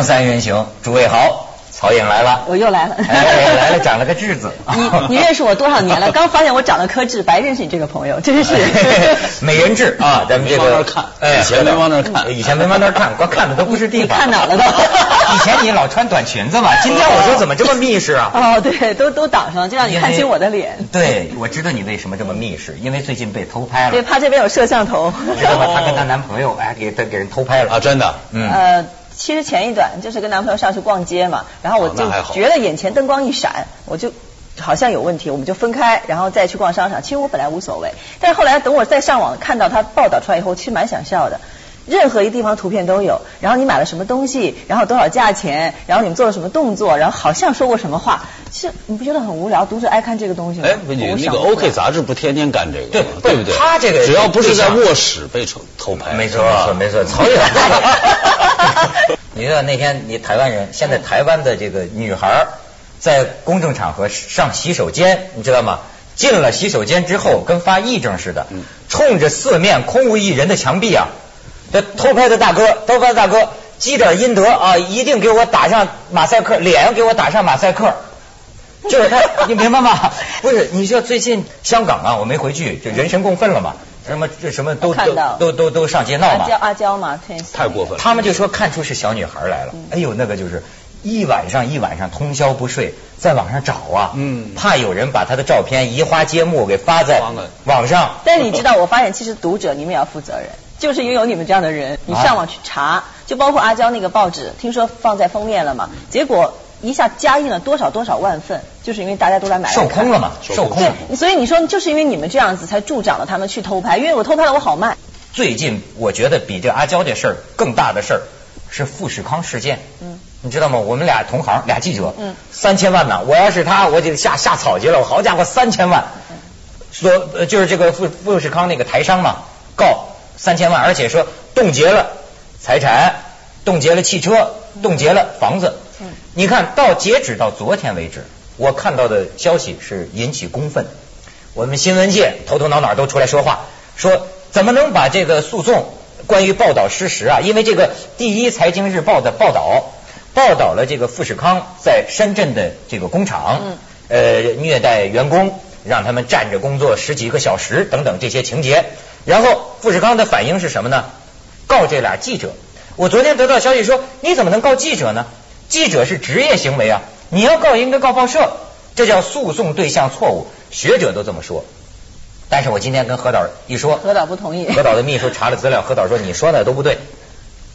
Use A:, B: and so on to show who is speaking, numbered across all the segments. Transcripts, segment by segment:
A: 锵三人行，诸位好。曹颖来了，
B: 我又来了，
A: 哎，来了，长了个痣子。
B: 你你认识我多少年了？刚发现我长了颗痣，白认识你这个朋友，真是。
A: 美人痣啊，咱们这个
C: 看，以前没往那看，
A: 以前没往那看，光看的都不是地方。
B: 看哪了都？
A: 以前你老穿短裙子嘛，今天我说怎么这么密实啊？
B: 哦，对，都都挡上，就让你看清我的脸。
A: 对，我知道你为什么这么密实，因为最近被偷拍了。
B: 对，怕这边有摄像头。
A: 知道吗？她跟她男朋友哎，给她给人偷拍了
C: 啊，真的。
B: 嗯。呃。其实前一段就是跟男朋友上去逛街嘛，然后我就觉得眼前灯光一闪，我就好像有问题，我们就分开，然后再去逛商场。其实我本来无所谓，但是后来等我再上网看到他报道出来以后，其实蛮想笑的。任何一个地方图片都有，然后你买了什么东西，然后多少价钱，然后你们做了什么动作，然后好像说过什么话，其实你不觉得很无聊？读者爱看这个东西吗？哎，
C: 不，你那个 OK 杂志不天天干这个？对对不对？
A: 他这个
C: 只要不是在卧室被偷偷拍，
A: 没错没错没错，曹远。你知道那天你台湾人，现在台湾的这个女孩在公众场合上洗手间，你知道吗？进了洗手间之后，跟发癔症似的，冲着四面空无一人的墙壁啊。这偷拍的大哥，偷拍的大哥，积点阴德啊，一定给我打上马赛克，脸给我打上马赛克。就是他，你明白吗？不是，你说最近香港啊，我没回去，就人神共愤了嘛，什么这什么都都都都都上街闹嘛。
B: 阿娇阿娇嘛，
C: 太过分了。
A: 他们就说看出是小女孩来了，哎呦，那个就是一晚上一晚上通宵不睡，在网上找啊，嗯，怕有人把她的照片移花接木给发在网上。
B: 但是你知道，我发现其实读者你们也要负责任。就是因为有你们这样的人，你上网去查，就包括阿娇那个报纸，听说放在封面了嘛，结果一下加印了多少多少万份，就是因为大家都来买。
A: 售空了嘛？售空。
B: 对，所以你说就是因为你们这样子才助长了他们去偷拍，因为我偷拍了我好卖。
A: 最近我觉得比这阿娇这事儿更大的事儿是富士康事件。嗯。你知道吗？我们俩同行，俩记者。嗯。三千万呢？我要是他，我就下下草去了。我好家伙，三千万！说就是这个富富士康那个台商嘛，告。三千万，而且说冻结了财产，冻结了汽车，冻结了房子。你看到截止到昨天为止，我看到的消息是引起公愤。我们新闻界头头脑脑都出来说话，说怎么能把这个诉讼关于报道失实啊？因为这个第一财经日报的报道报道了这个富士康在深圳的这个工厂，呃，虐待员工，让他们站着工作十几个小时等等这些情节。然后富士康的反应是什么呢？告这俩记者。我昨天得到消息说，你怎么能告记者呢？记者是职业行为啊，你要告应该告报社，这叫诉讼对象错误。学者都这么说。但是我今天跟何导一说，
B: 何导不同意。
A: 何导的秘书查了资料，何导说你说的都不对。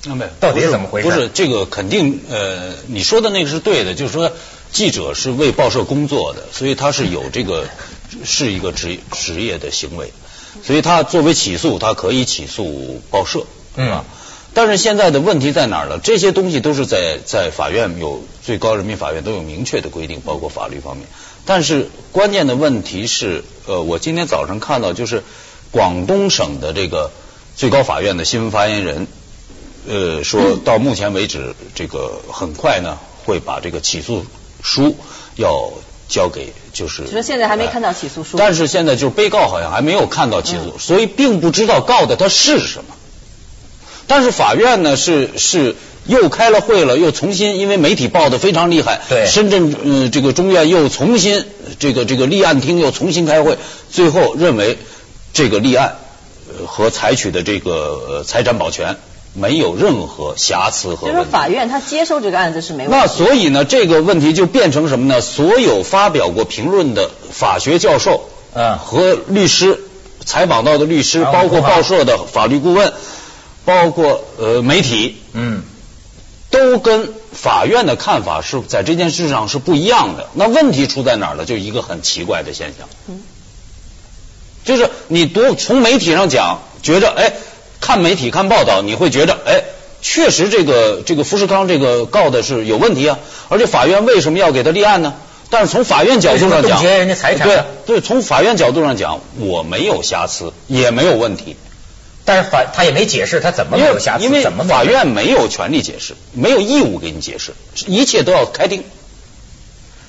C: 那没
A: 到底是怎么回事？
C: 不是这个肯定呃，你说的那个是对的，就是说记者是为报社工作的，所以他是有这个是一个职职业的行为。所以他作为起诉，他可以起诉报社，嗯，但是现在的问题在哪儿呢？这些东西都是在在法院有最高人民法院都有明确的规定，包括法律方面。但是关键的问题是，呃，我今天早上看到就是广东省的这个最高法院的新闻发言人，呃，说到目前为止，这个很快呢会把这个起诉书要。交给就是，
B: 说现在还没看到起诉书，
C: 但是现在就是被告好像还没有看到起诉，所以并不知道告的他是什么。但是法院呢是是又开了会了，又重新因为媒体报的非常厉害，
A: 对，
C: 深圳嗯这个中院又重新这个这个立案厅又重新开会，最后认为这个立案和采取的这个财产保全。没有任何瑕疵和。
B: 就是法院他接收这个案子是没问题。
C: 那所以呢，这个问题就变成什么呢？所有发表过评论的法学教授，嗯，和律师采访到的律师，包括报社的法律顾问，包括呃媒体，嗯，都跟法院的看法是在这件事上是不一样的。那问题出在哪儿呢？就一个很奇怪的现象，嗯，就是你读从媒体上讲，觉着哎。看媒体看报道，你会觉着，哎，确实这个这个富士康这个告的是有问题啊，而且法院为什么要给他立案呢？但是从法院角度上讲，
A: 人家财产，
C: 对对，从法院角度上讲，我没有瑕疵，也没有问题，
A: 但是法他也没解释他怎么没有瑕疵，
C: 因为
A: 怎么
C: 法院没有权利解释，没有义务给你解释，一切都要开庭，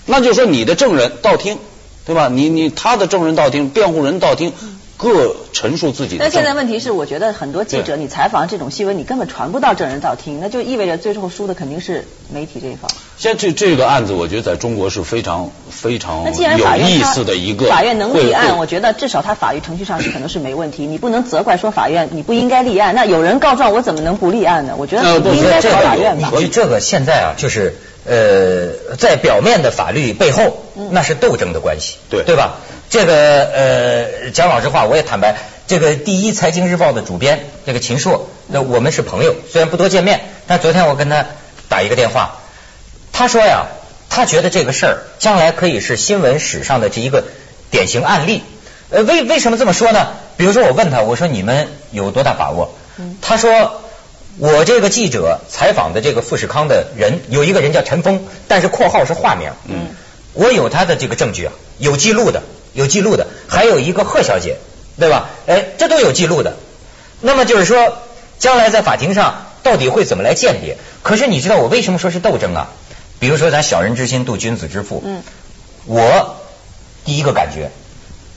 C: 那就是说你的证人到庭，对吧？你你他的证人到庭，辩护人到庭。各陈述自己的。
B: 但现在问题是，我觉得很多记者你采访这种新闻，你根本传不到证人到庭，那就意味着最后输的肯定是媒体这一方。
C: 现在这这个案子，我觉得在中国是非常非常有意思的一个。
B: 法院能立案，我觉得至少他法律程序上是可能是没问题。你不能责怪说法院你不应该立案，那有人告状，我怎么能不立案呢？我觉得不应该找法院吧。
A: 所以这个现在啊，就是呃，在表面的法律背后，那是斗争的关系，
C: 对
A: 对吧？这个呃，讲老实话，我也坦白，这个第一财经日报的主编这个秦朔，那我们是朋友，虽然不多见面，但昨天我跟他打一个电话，他说呀，他觉得这个事儿将来可以是新闻史上的这一个典型案例。呃，为为什么这么说呢？比如说我问他，我说你们有多大把握？他说我这个记者采访的这个富士康的人，有一个人叫陈峰，但是括号是化名。嗯，我有他的这个证据啊，有记录的。有记录的，还有一个贺小姐，对吧？哎，这都有记录的。那么就是说，将来在法庭上到底会怎么来鉴别？可是你知道我为什么说是斗争啊？比如说咱小人之心度君子之腹，嗯，我第一个感觉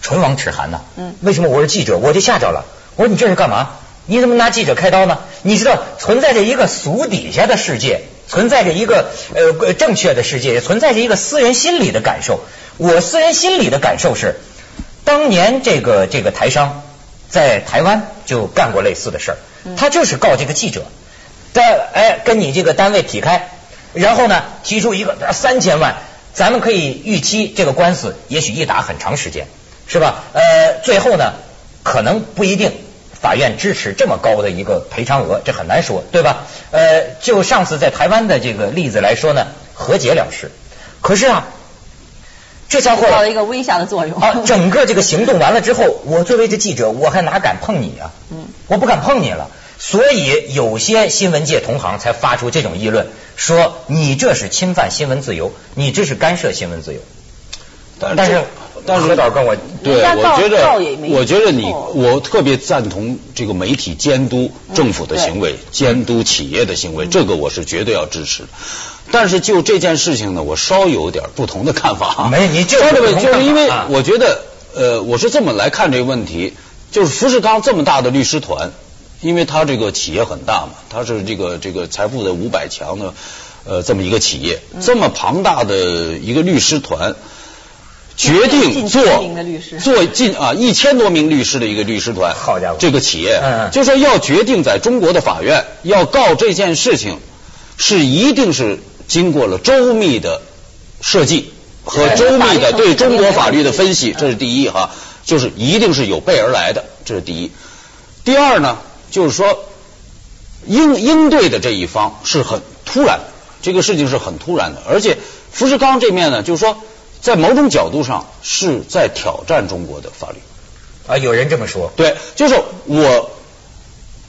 A: 唇亡齿寒呐。嗯，为什么我是记者，我就吓着了？我说你这是干嘛？你怎么拿记者开刀呢？你知道存在着一个俗底下的世界，存在着一个呃正确的世界，也存在着一个私人心理的感受。我私人心理的感受是，当年这个这个台商在台湾就干过类似的事儿，他就是告这个记者，在哎跟你这个单位劈开，然后呢提出一个三千万，咱们可以预期这个官司也许一打很长时间，是吧？呃，最后呢可能不一定法院支持这么高的一个赔偿额，这很难说，对吧？呃，就上次在台湾的这个例子来说呢，和解了事，可是啊。这家伙
B: 起到了一个威吓的作用
A: 啊！整个这个行动完了之后，我作为这记者，我还哪敢碰你啊？嗯，我不敢碰你了。所以有些新闻界同行才发出这种议论，说你这是侵犯新闻自由，你这是干涉新闻自由。但是，但是何导跟我
C: 对，我觉得，我觉得你，我特别赞同这个媒体监督政府的行为，监督企业的行为，这个我是绝对要支持。但是就这件事情呢，我稍有点不同的看法。
A: 没，你就
C: 就是因为我觉得，呃，我是这么来看这个问题，就是富士康这么大的律师团，因为他这个企业很大嘛，他是这个这个财富的五百强的呃这么一个企业，这么庞大的一个律师团，决定做做近啊一千多名律师的一个律师团，
A: 好家伙，
C: 这个企业就说要决定在中国的法院要告这件事情，是一定是。经过了周密的设计和周密的对中国法律的分析，这是第一哈，就是一定是有备而来的，这是第一。第二呢，就是说应应对的这一方是很突然，这个事情是很突然的，而且富士康这面呢，就是说在某种角度上是在挑战中国的法律
A: 啊，有人这么说，
C: 对，就是我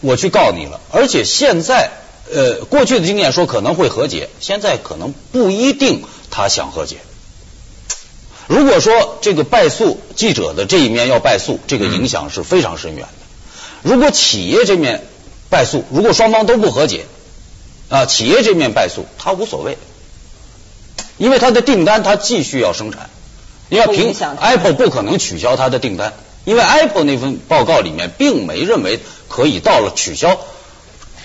C: 我去告你了，而且现在。呃，过去的经验说可能会和解，现在可能不一定他想和解。如果说这个败诉记者的这一面要败诉，这个影响是非常深远的。如果企业这面败诉，如果双方都不和解，啊，企业这面败诉，他无所谓，因为他的订单他继续要生产，因为凭 Apple 不可能取消他的订单，因为 Apple 那份报告里面并没认为可以到了取消。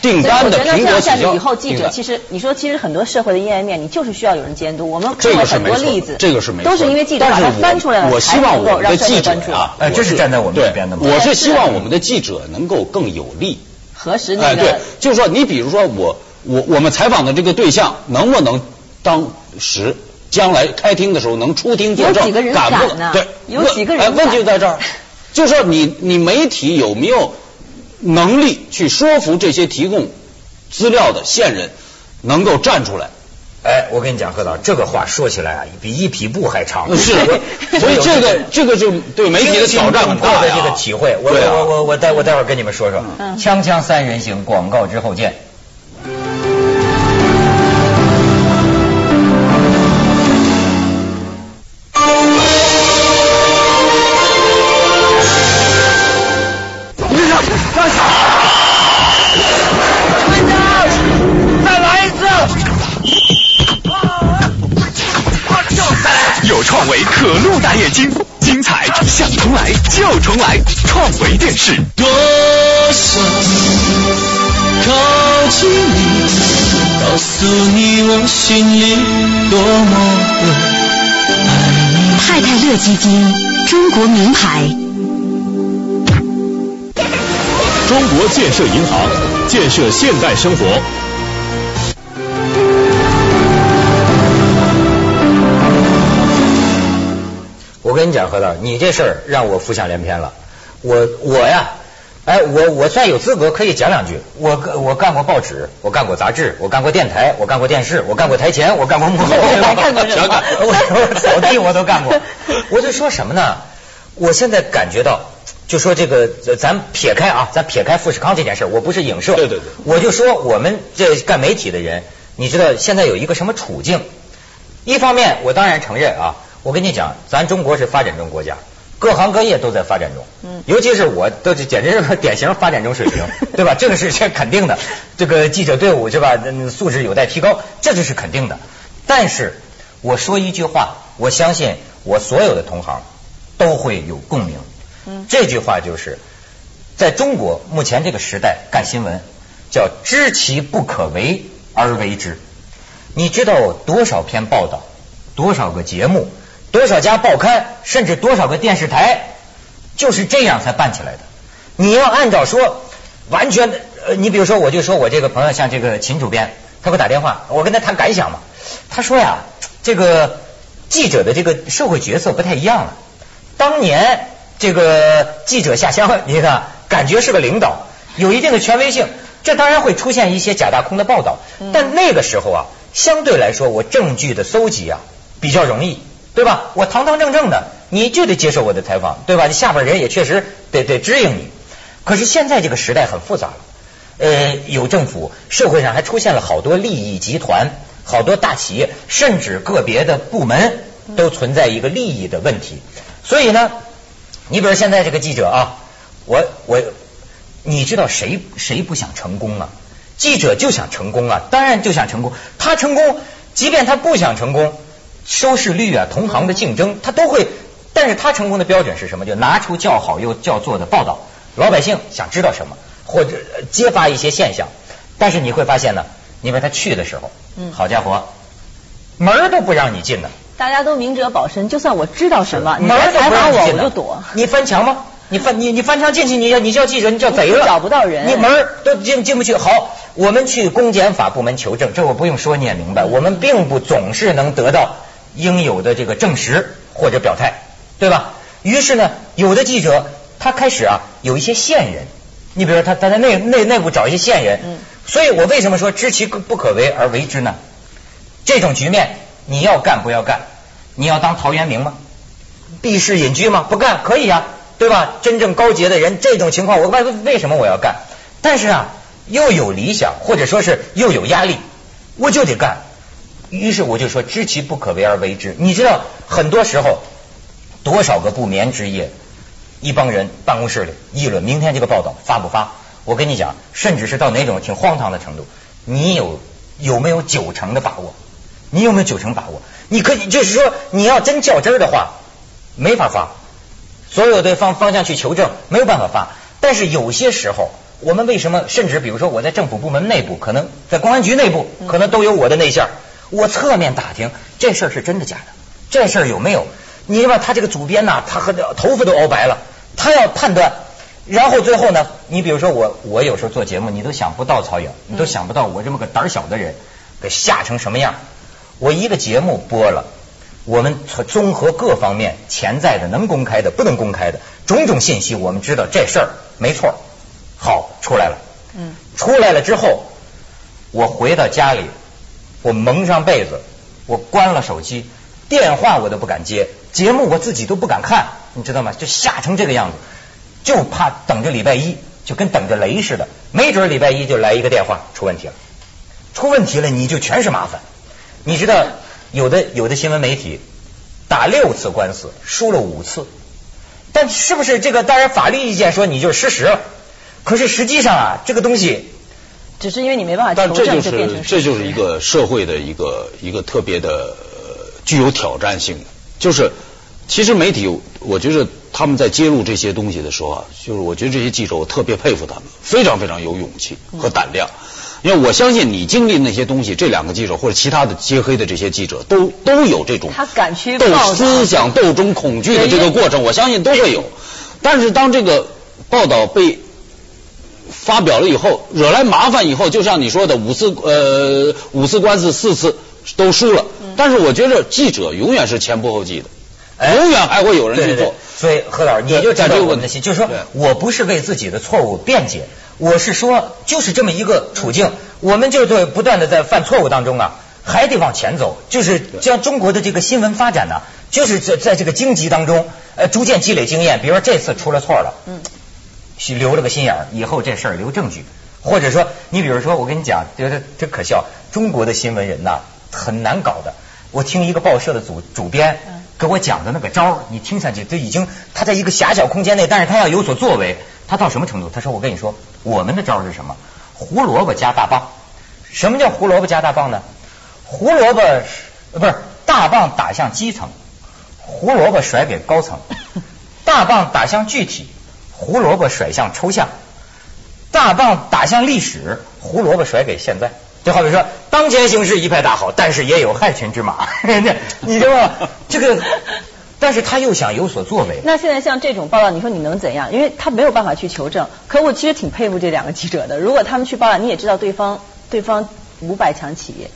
C: 订单的苹果
B: 下去以后，记者其实你说，其实很多社会的阴暗面，你就是需要有人监督。我们
C: 看
B: 过很多例子，
C: 这个是没
B: 错，都是因为记者把它翻出来了，
C: 我希望我们的记者
A: 啊，哎，这是站在我们这边的。
C: 我是希望我们的记者能够更有力。
B: 核实那个，
C: 对，就是说，你比如说我我我们采访的这个对象，能不能当时将来开庭的时候能出庭作证？几个人敢不？对，
B: 有几个人？
C: 问题就在这儿，就是说你你媒体有没有能力去说服这些提供？资料的线人能够站出来，
A: 哎，我跟你讲，贺导，这个话说起来啊，比一匹布还长。
C: 是，所以这个这个就对媒体的挑战很大
A: 的这个体会。我我我我待我待会儿跟你们说说，锵锵三人行，广告之后见。
D: 创维电视。
E: 多少靠近你，告诉你我心里多么的爱你。
F: 太太乐基金，中国名牌。
D: 中国建设银行，建设现代生活。
A: 我跟你讲，何导，你这事儿让我浮想联翩了。我我呀，哎，我我算有资格可以讲两句。我我干过报纸，我干过杂志，我干过电台，我干过电视，我干过台前，我干过幕后，
B: 我干过
A: 全干，我扫地我都干过。我就说什么呢？我现在感觉到，就说这个，咱撇开啊，咱撇开富士康这件事，我不是影射，
C: 对对对，
A: 我就说我们这干媒体的人，你知道现在有一个什么处境？一方面，我当然承认啊。我跟你讲，咱中国是发展中国家，各行各业都在发展中。嗯，尤其是我，都是简直是个典型发展中水平，对吧？这个是这肯定的。这个记者队伍是吧？素质有待提高，这就是肯定的。但是我说一句话，我相信我所有的同行都会有共鸣。嗯，这句话就是，在中国目前这个时代干新闻，叫知其不可为而为之。你知道多少篇报道，多少个节目？多少家报刊，甚至多少个电视台，就是这样才办起来的。你要按照说，完全呃，你比如说，我就说我这个朋友，像这个秦主编，他给我打电话，我跟他谈感想嘛。他说呀，这个记者的这个社会角色不太一样了。当年这个记者下乡，你看，感觉是个领导，有一定的权威性，这当然会出现一些假大空的报道。但那个时候啊，相对来说，我证据的搜集啊比较容易。对吧？我堂堂正正的，你就得接受我的采访，对吧？你下边人也确实得得支应你。可是现在这个时代很复杂了，呃，有政府，社会上还出现了好多利益集团，好多大企业，甚至个别的部门都存在一个利益的问题。所以呢，你比如现在这个记者啊，我我，你知道谁谁不想成功啊？记者就想成功啊，当然就想成功。他成功，即便他不想成功。收视率啊，同行的竞争，他都会，但是他成功的标准是什么？就拿出较好又较做的报道，老百姓想知道什么，或者揭发一些现象。但是你会发现呢，因为他去的时候，嗯，好家伙，门都不让你进呢。
B: 大家都明哲保身，就算我知道什么，门都不让我，我就躲。
A: 你翻墙吗？你翻你你翻墙进去，你你叫记者，你叫贼了，
B: 找不到人，
A: 你门都进进不去。好，我们去公检法部门求证，这我不用说你也明白，我们并不总是能得到。应有的这个证实或者表态，对吧？于是呢，有的记者他开始啊有一些线人，你比如说他他在内内内部找一些线人，嗯，所以我为什么说知其不可为而为之呢？这种局面你要干不要干？你要当陶渊明吗？避世隐居吗？不干可以呀，对吧？真正高洁的人，这种情况我为为什么我要干？但是啊，又有理想或者说是又有压力，我就得干。于是我就说知其不可为而为之。你知道很多时候多少个不眠之夜，一帮人办公室里议论明天这个报道发不发？我跟你讲，甚至是到哪种挺荒唐的程度，你有有没有九成的把握？你有没有九成把握？你可以就是说你要真较真儿的话，没法发。所有的方方向去求证没有办法发。但是有些时候，我们为什么甚至比如说我在政府部门内部，可能在公安局内部，可能都有我的内线。我侧面打听这事儿是真的假的，这事儿有没有？你把他这个主编呐，他和头发都熬白了，他要判断，然后最后呢，你比如说我，我有时候做节目，你都想不到曹颖，你都想不到我这么个胆小的人给吓成什么样。我一个节目播了，我们综合各方面潜在的、能公开的、不能公开的种种信息，我们知道这事儿没错，好出来了。嗯，出来了之后，我回到家里。我蒙上被子，我关了手机，电话我都不敢接，节目我自己都不敢看，你知道吗？就吓成这个样子，就怕等着礼拜一，就跟等着雷似的，没准礼拜一就来一个电话出问题了，出问题了你就全是麻烦。你知道有的有的新闻媒体打六次官司输了五次，但是不是这个？当然法律意见说你就失实了，可是实际上啊，这个东西。
B: 只是因为你没办法
C: 但这就是这就是一个社会的一个一个特别的具有挑战性的，就是其实媒体我觉得他们在揭露这些东西的时候啊，就是我觉得这些记者我特别佩服他们，非常非常有勇气和胆量。因为我相信你经历那些东西，这两个记者或者其他的揭黑的这些记者都都有这种
B: 他敢去
C: 斗思想斗争恐惧的这个过程，我相信都会有。但是当这个报道被发表了以后，惹来麻烦以后，就像你说的，五次呃五次官司四次都输了。但是我觉得记者永远是前仆后继的，永远还会有人去做。
A: 所以何老师，你就讲这个问题，就是说我不是为自己的错误辩解。我是说，就是这么一个处境，我们就在不断的在犯错误当中啊，还得往前走。就是将中国的这个新闻发展呢，就是在在这个荆棘当中，呃，逐渐积累经验。比如说这次出了错了，嗯，留了个心眼儿，以后这事儿留证据。或者说，你比如说，我跟你讲，觉得真可笑，中国的新闻人呐，很难搞的。我听一个报社的主主编给我讲的那个招儿你听上去都已经他在一个狭小空间内，但是他要有所作为。他到什么程度？他说：“我跟你说，我们的招儿是什么？胡萝卜加大棒。什么叫胡萝卜加大棒呢？胡萝卜不是大棒打向基层，胡萝卜甩给高层；大棒打向具体，胡萝卜甩向抽象；大棒打向历史，胡萝卜甩给现在。就好比说，当前形势一派大好，但是也有害群之马。你知道这个？”但是他又想有所作为。
B: 那现在像这种报道，你说你能怎样？因为他没有办法去求证。可我其实挺佩服这两个记者的。如果他们去报道，你也知道对方对方五百强企业，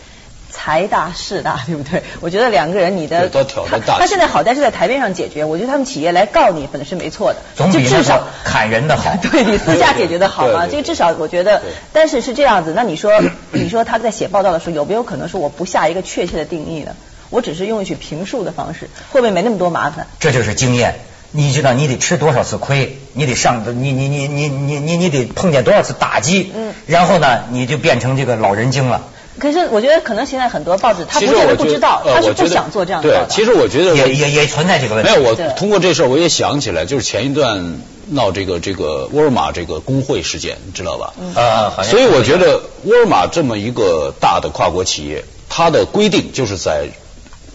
B: 财大势大，对不对？我觉得两个人你的他他现在好在是在台面上解决。我觉得他们企业来告你本来是没错的，
A: 总比至少砍人的好。
B: 对你私下解决的好嘛？这个至少我觉得。但是是这样子，那你说 你说他在写报道的时候有没有可能说我不下一个确切的定义呢？我只是用一句评述的方式，会不会没那么多麻烦？
A: 这就是经验，你知道你得吃多少次亏，你得上，你你你你你你你得碰见多少次打击，嗯，然后呢，你就变成这个老人精了。
B: 可是我觉得可能现在很多报纸他不是不知道，他是不想做这样的
C: 对，其实我觉得
A: 也也也存在这个问题。
C: 没有，我通过这事儿我也想起来，就是前一段闹这个这个沃尔玛这个工会事件，你知道吧？
A: 啊，
C: 所以我觉得沃尔玛这么一个大的跨国企业，它的规定就是在。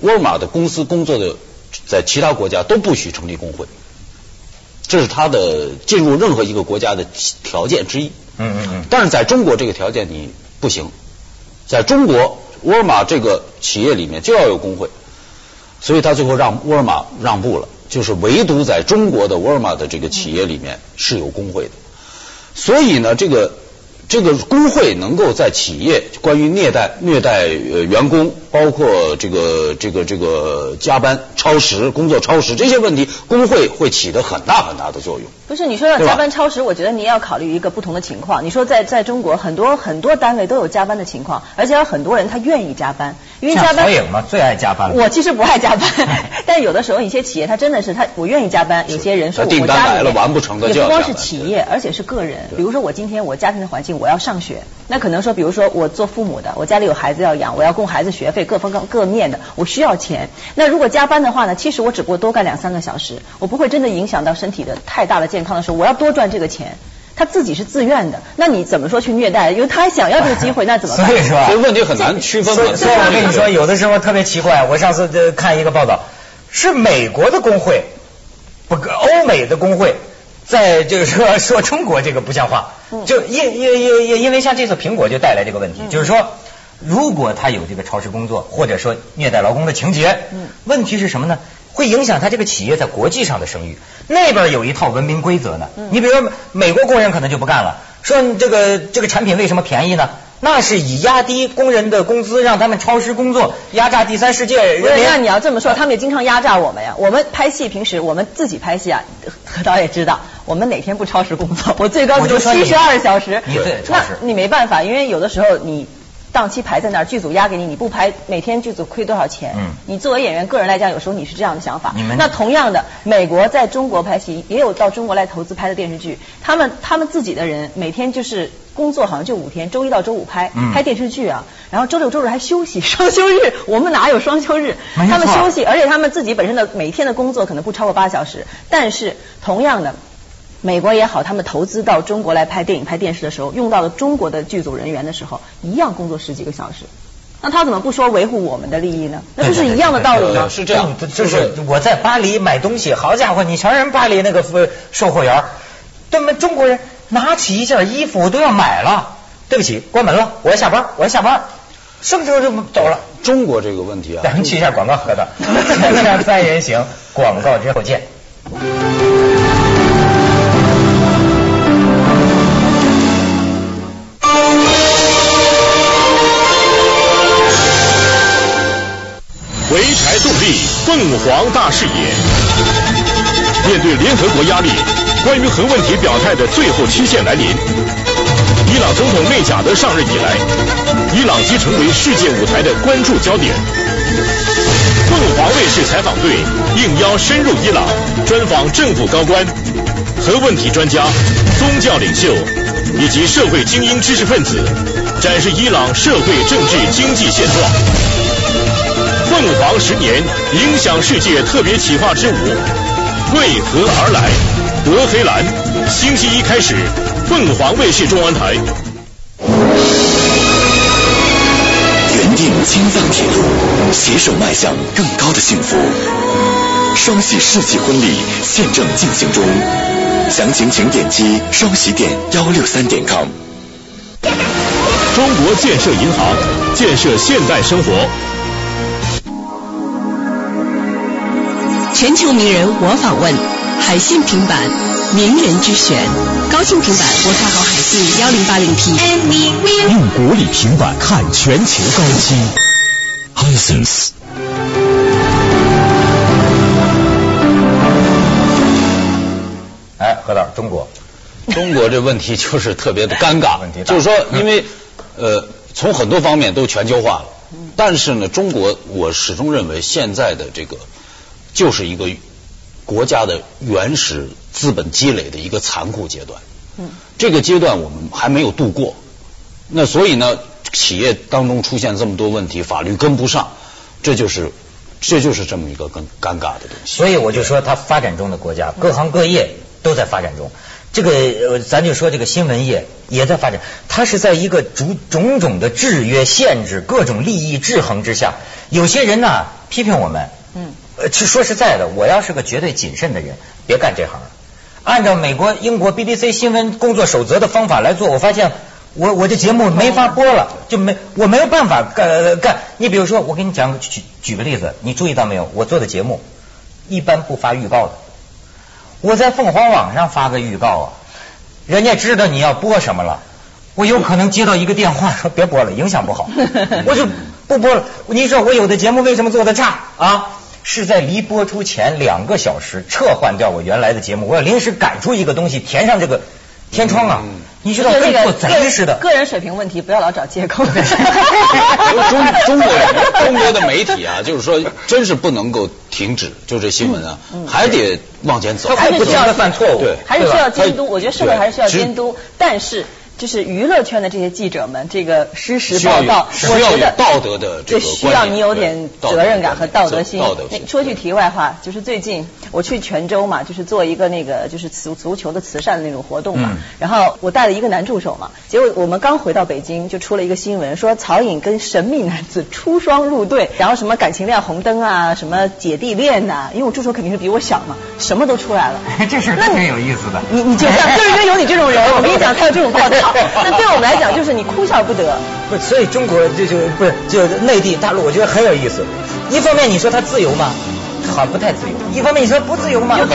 C: 沃尔玛的公司工作的在其他国家都不许成立工会，这是他的进入任何一个国家的条件之一。
A: 嗯嗯嗯。
C: 但是在中国这个条件你不行，在中国沃尔玛这个企业里面就要有工会，所以他最后让沃尔玛让步了，就是唯独在中国的沃尔玛的这个企业里面是有工会的。所以呢，这个。这个工会能够在企业关于虐待虐待呃员工，包括这个这个这个加班、超时、工作超时这些问题，工会会起到很大很大的作用。
B: 不是你说要加班超时，我觉得你也要考虑一个不同的情况。你说在在中国很多很多单位都有加班的情况，而且有很多人他愿意加班，因为加班。
A: 曹颖嘛，最爱加班。
B: 我其实不爱加班，但有的时候一些企业他真的是他我愿意加班，有些人说我家里
C: 完不成的
B: 也不光是企业，而且是个人。比如说我今天我家庭的环境。我要上学，那可能说，比如说我做父母的，我家里有孩子要养，我要供孩子学费，各方各各面的，我需要钱。那如果加班的话呢？其实我只不过多干两三个小时，我不会真的影响到身体的太大的健康的时候，我要多赚这个钱。他自己是自愿的，那你怎么说去虐待？因为他想要这个机会，那怎么办？
A: 所以是吧？
C: 所以问题很难区分。
A: 所以我跟你说，有的时候特别奇怪。我上次看一个报道，是美国的工会，不，欧美的工会。在就是说说中国这个不像话，就因因因因因为像这次苹果就带来这个问题，就是说如果他有这个超时工作或者说虐待劳工的情节，问题是什么呢？会影响他这个企业在国际上的声誉。那边有一套文明规则呢，你比如说美国工人可能就不干了，说这个这个产品为什么便宜呢？那是以压低工人的工资，让他们超时工作，压榨第三世界人民。
B: 那你要这么说，他们也经常压榨我们呀。我们拍戏，平时我们自己拍戏啊，何导也知道，我们哪天不超时工作？我最高就七十二小时。那你没办法，因为有的时候你。档期排在那儿，剧组压给你，你不排，每天剧组亏多少钱？嗯，你作为演员个人来讲，有时候你是这样的想法。那同样的，美国在中国拍戏，也有到中国来投资拍的电视剧。他们他们自己的人每天就是工作，好像就五天，周一到周五拍拍电视剧啊，然后周六周日还休息，双休日。我们哪有双休日？他们休息，而且他们自己本身的每天的工作可能不超过八小时。但是同样的。美国也好，他们投资到中国来拍电影、拍电视的时候，用到了中国的剧组人员的时候，一样工作十几个小时。那他怎么不说维护我们的利益呢？那不是一样的道理吗？
C: 是这样，
A: 就是我在巴黎买东西，好家伙，你瞧人巴黎那个售货员，对们中国人拿起一件衣服我都要买了。对不起，关门了，我要下班，我要下班，什么时候就走了。
C: 中国这个问题啊，
A: 咱们去一下广告，合的。三人行，广告之后见。
D: 凤凰大视野。面对联合国压力，关于核问题表态的最后期限来临。伊朗总统内贾德上任以来，伊朗即成为世界舞台的关注焦点。凤凰卫视采访队应邀深入伊朗，专访政府高官、核问题专家、宗教领袖以及社会精英知识分子，展示伊朗社会政治经济现状。凤凰十年影响世界特别企划之舞，为何而来？德黑兰，星期一开始，凤凰卫视中文台。
G: 原定青藏铁路，携手迈向更高的幸福。双喜世纪婚礼现正进行中，详情请点击双喜点幺六三点 com。
D: 中国建设银行，建设现代生活。
F: 全球名人我访问，海信平板名人之选，高清平板我看好海信幺零八零 P。
D: 用国礼平板看全球高清，Hisense。
A: 哎，何导，中国，
C: 中国这问题就是特别的尴尬，
A: 问 题
C: 就是说，因为呃，从很多方面都全球化了，但是呢，中国我始终认为现在的这个。就是一个国家的原始资本积累的一个残酷阶段。嗯，这个阶段我们还没有度过。那所以呢，企业当中出现这么多问题，法律跟不上，这就是这就是这么一个更尴尬的东西。
A: 所以我就说，它发展中的国家，各行各业都在发展中。这个咱就说这个新闻业也在发展，它是在一个种种种的制约、限制、各种利益制衡之下。有些人呢批评我们。嗯。呃，其实说实在的，我要是个绝对谨慎的人，别干这行。按照美国、英国 BBC 新闻工作守则的方法来做，我发现我我这节目没法播了，就没我没有办法干干。你比如说，我给你讲举举个例子，你注意到没有？我做的节目一般不发预告的。我在凤凰网上发个预告啊，人家知道你要播什么了，我有可能接到一个电话说别播了，影响不好，我就不播了。你说我有的节目为什么做的差啊？是在离播出前两个小时撤换掉我原来的节目，我要临时赶出一个东西填上这个天窗啊！你知道跟做贼似的。
B: 个人水平问题，不要老找借口。中
C: 中国中国的媒体啊，就是说，真是不能够停止，就这新闻啊，还得往前走。
B: 还是需要
A: 犯错误，
C: 对，
B: 还是需要监督。我觉得社会还是需要监督，但是。就是娱乐圈的这些记者们，这个实时报道，我觉得
C: 道德的这个
B: 需要你有点责任感和道德心。说句题外话，就是最近我去泉州嘛，就是做一个那个就是足足球的慈善的那种活动嘛，然后我带了一个男助手嘛，结果我们刚回到北京就出了一个新闻，说曹颖跟神秘男子出双入对，然后什么感情亮红灯啊，什么姐弟恋呐，因为我助手肯定是比我小嘛，什么都出来了。
A: 这事儿挺有意思的。
B: 你你就像就是因为有你这种人，我跟你讲才有这种报道。那对我们来讲，就是你哭笑不得。
A: 不，所以中国就就不是就内地大陆，我觉得很有意思。一方面你说它自由吗？好，不太自由；一方面你说不自由吗？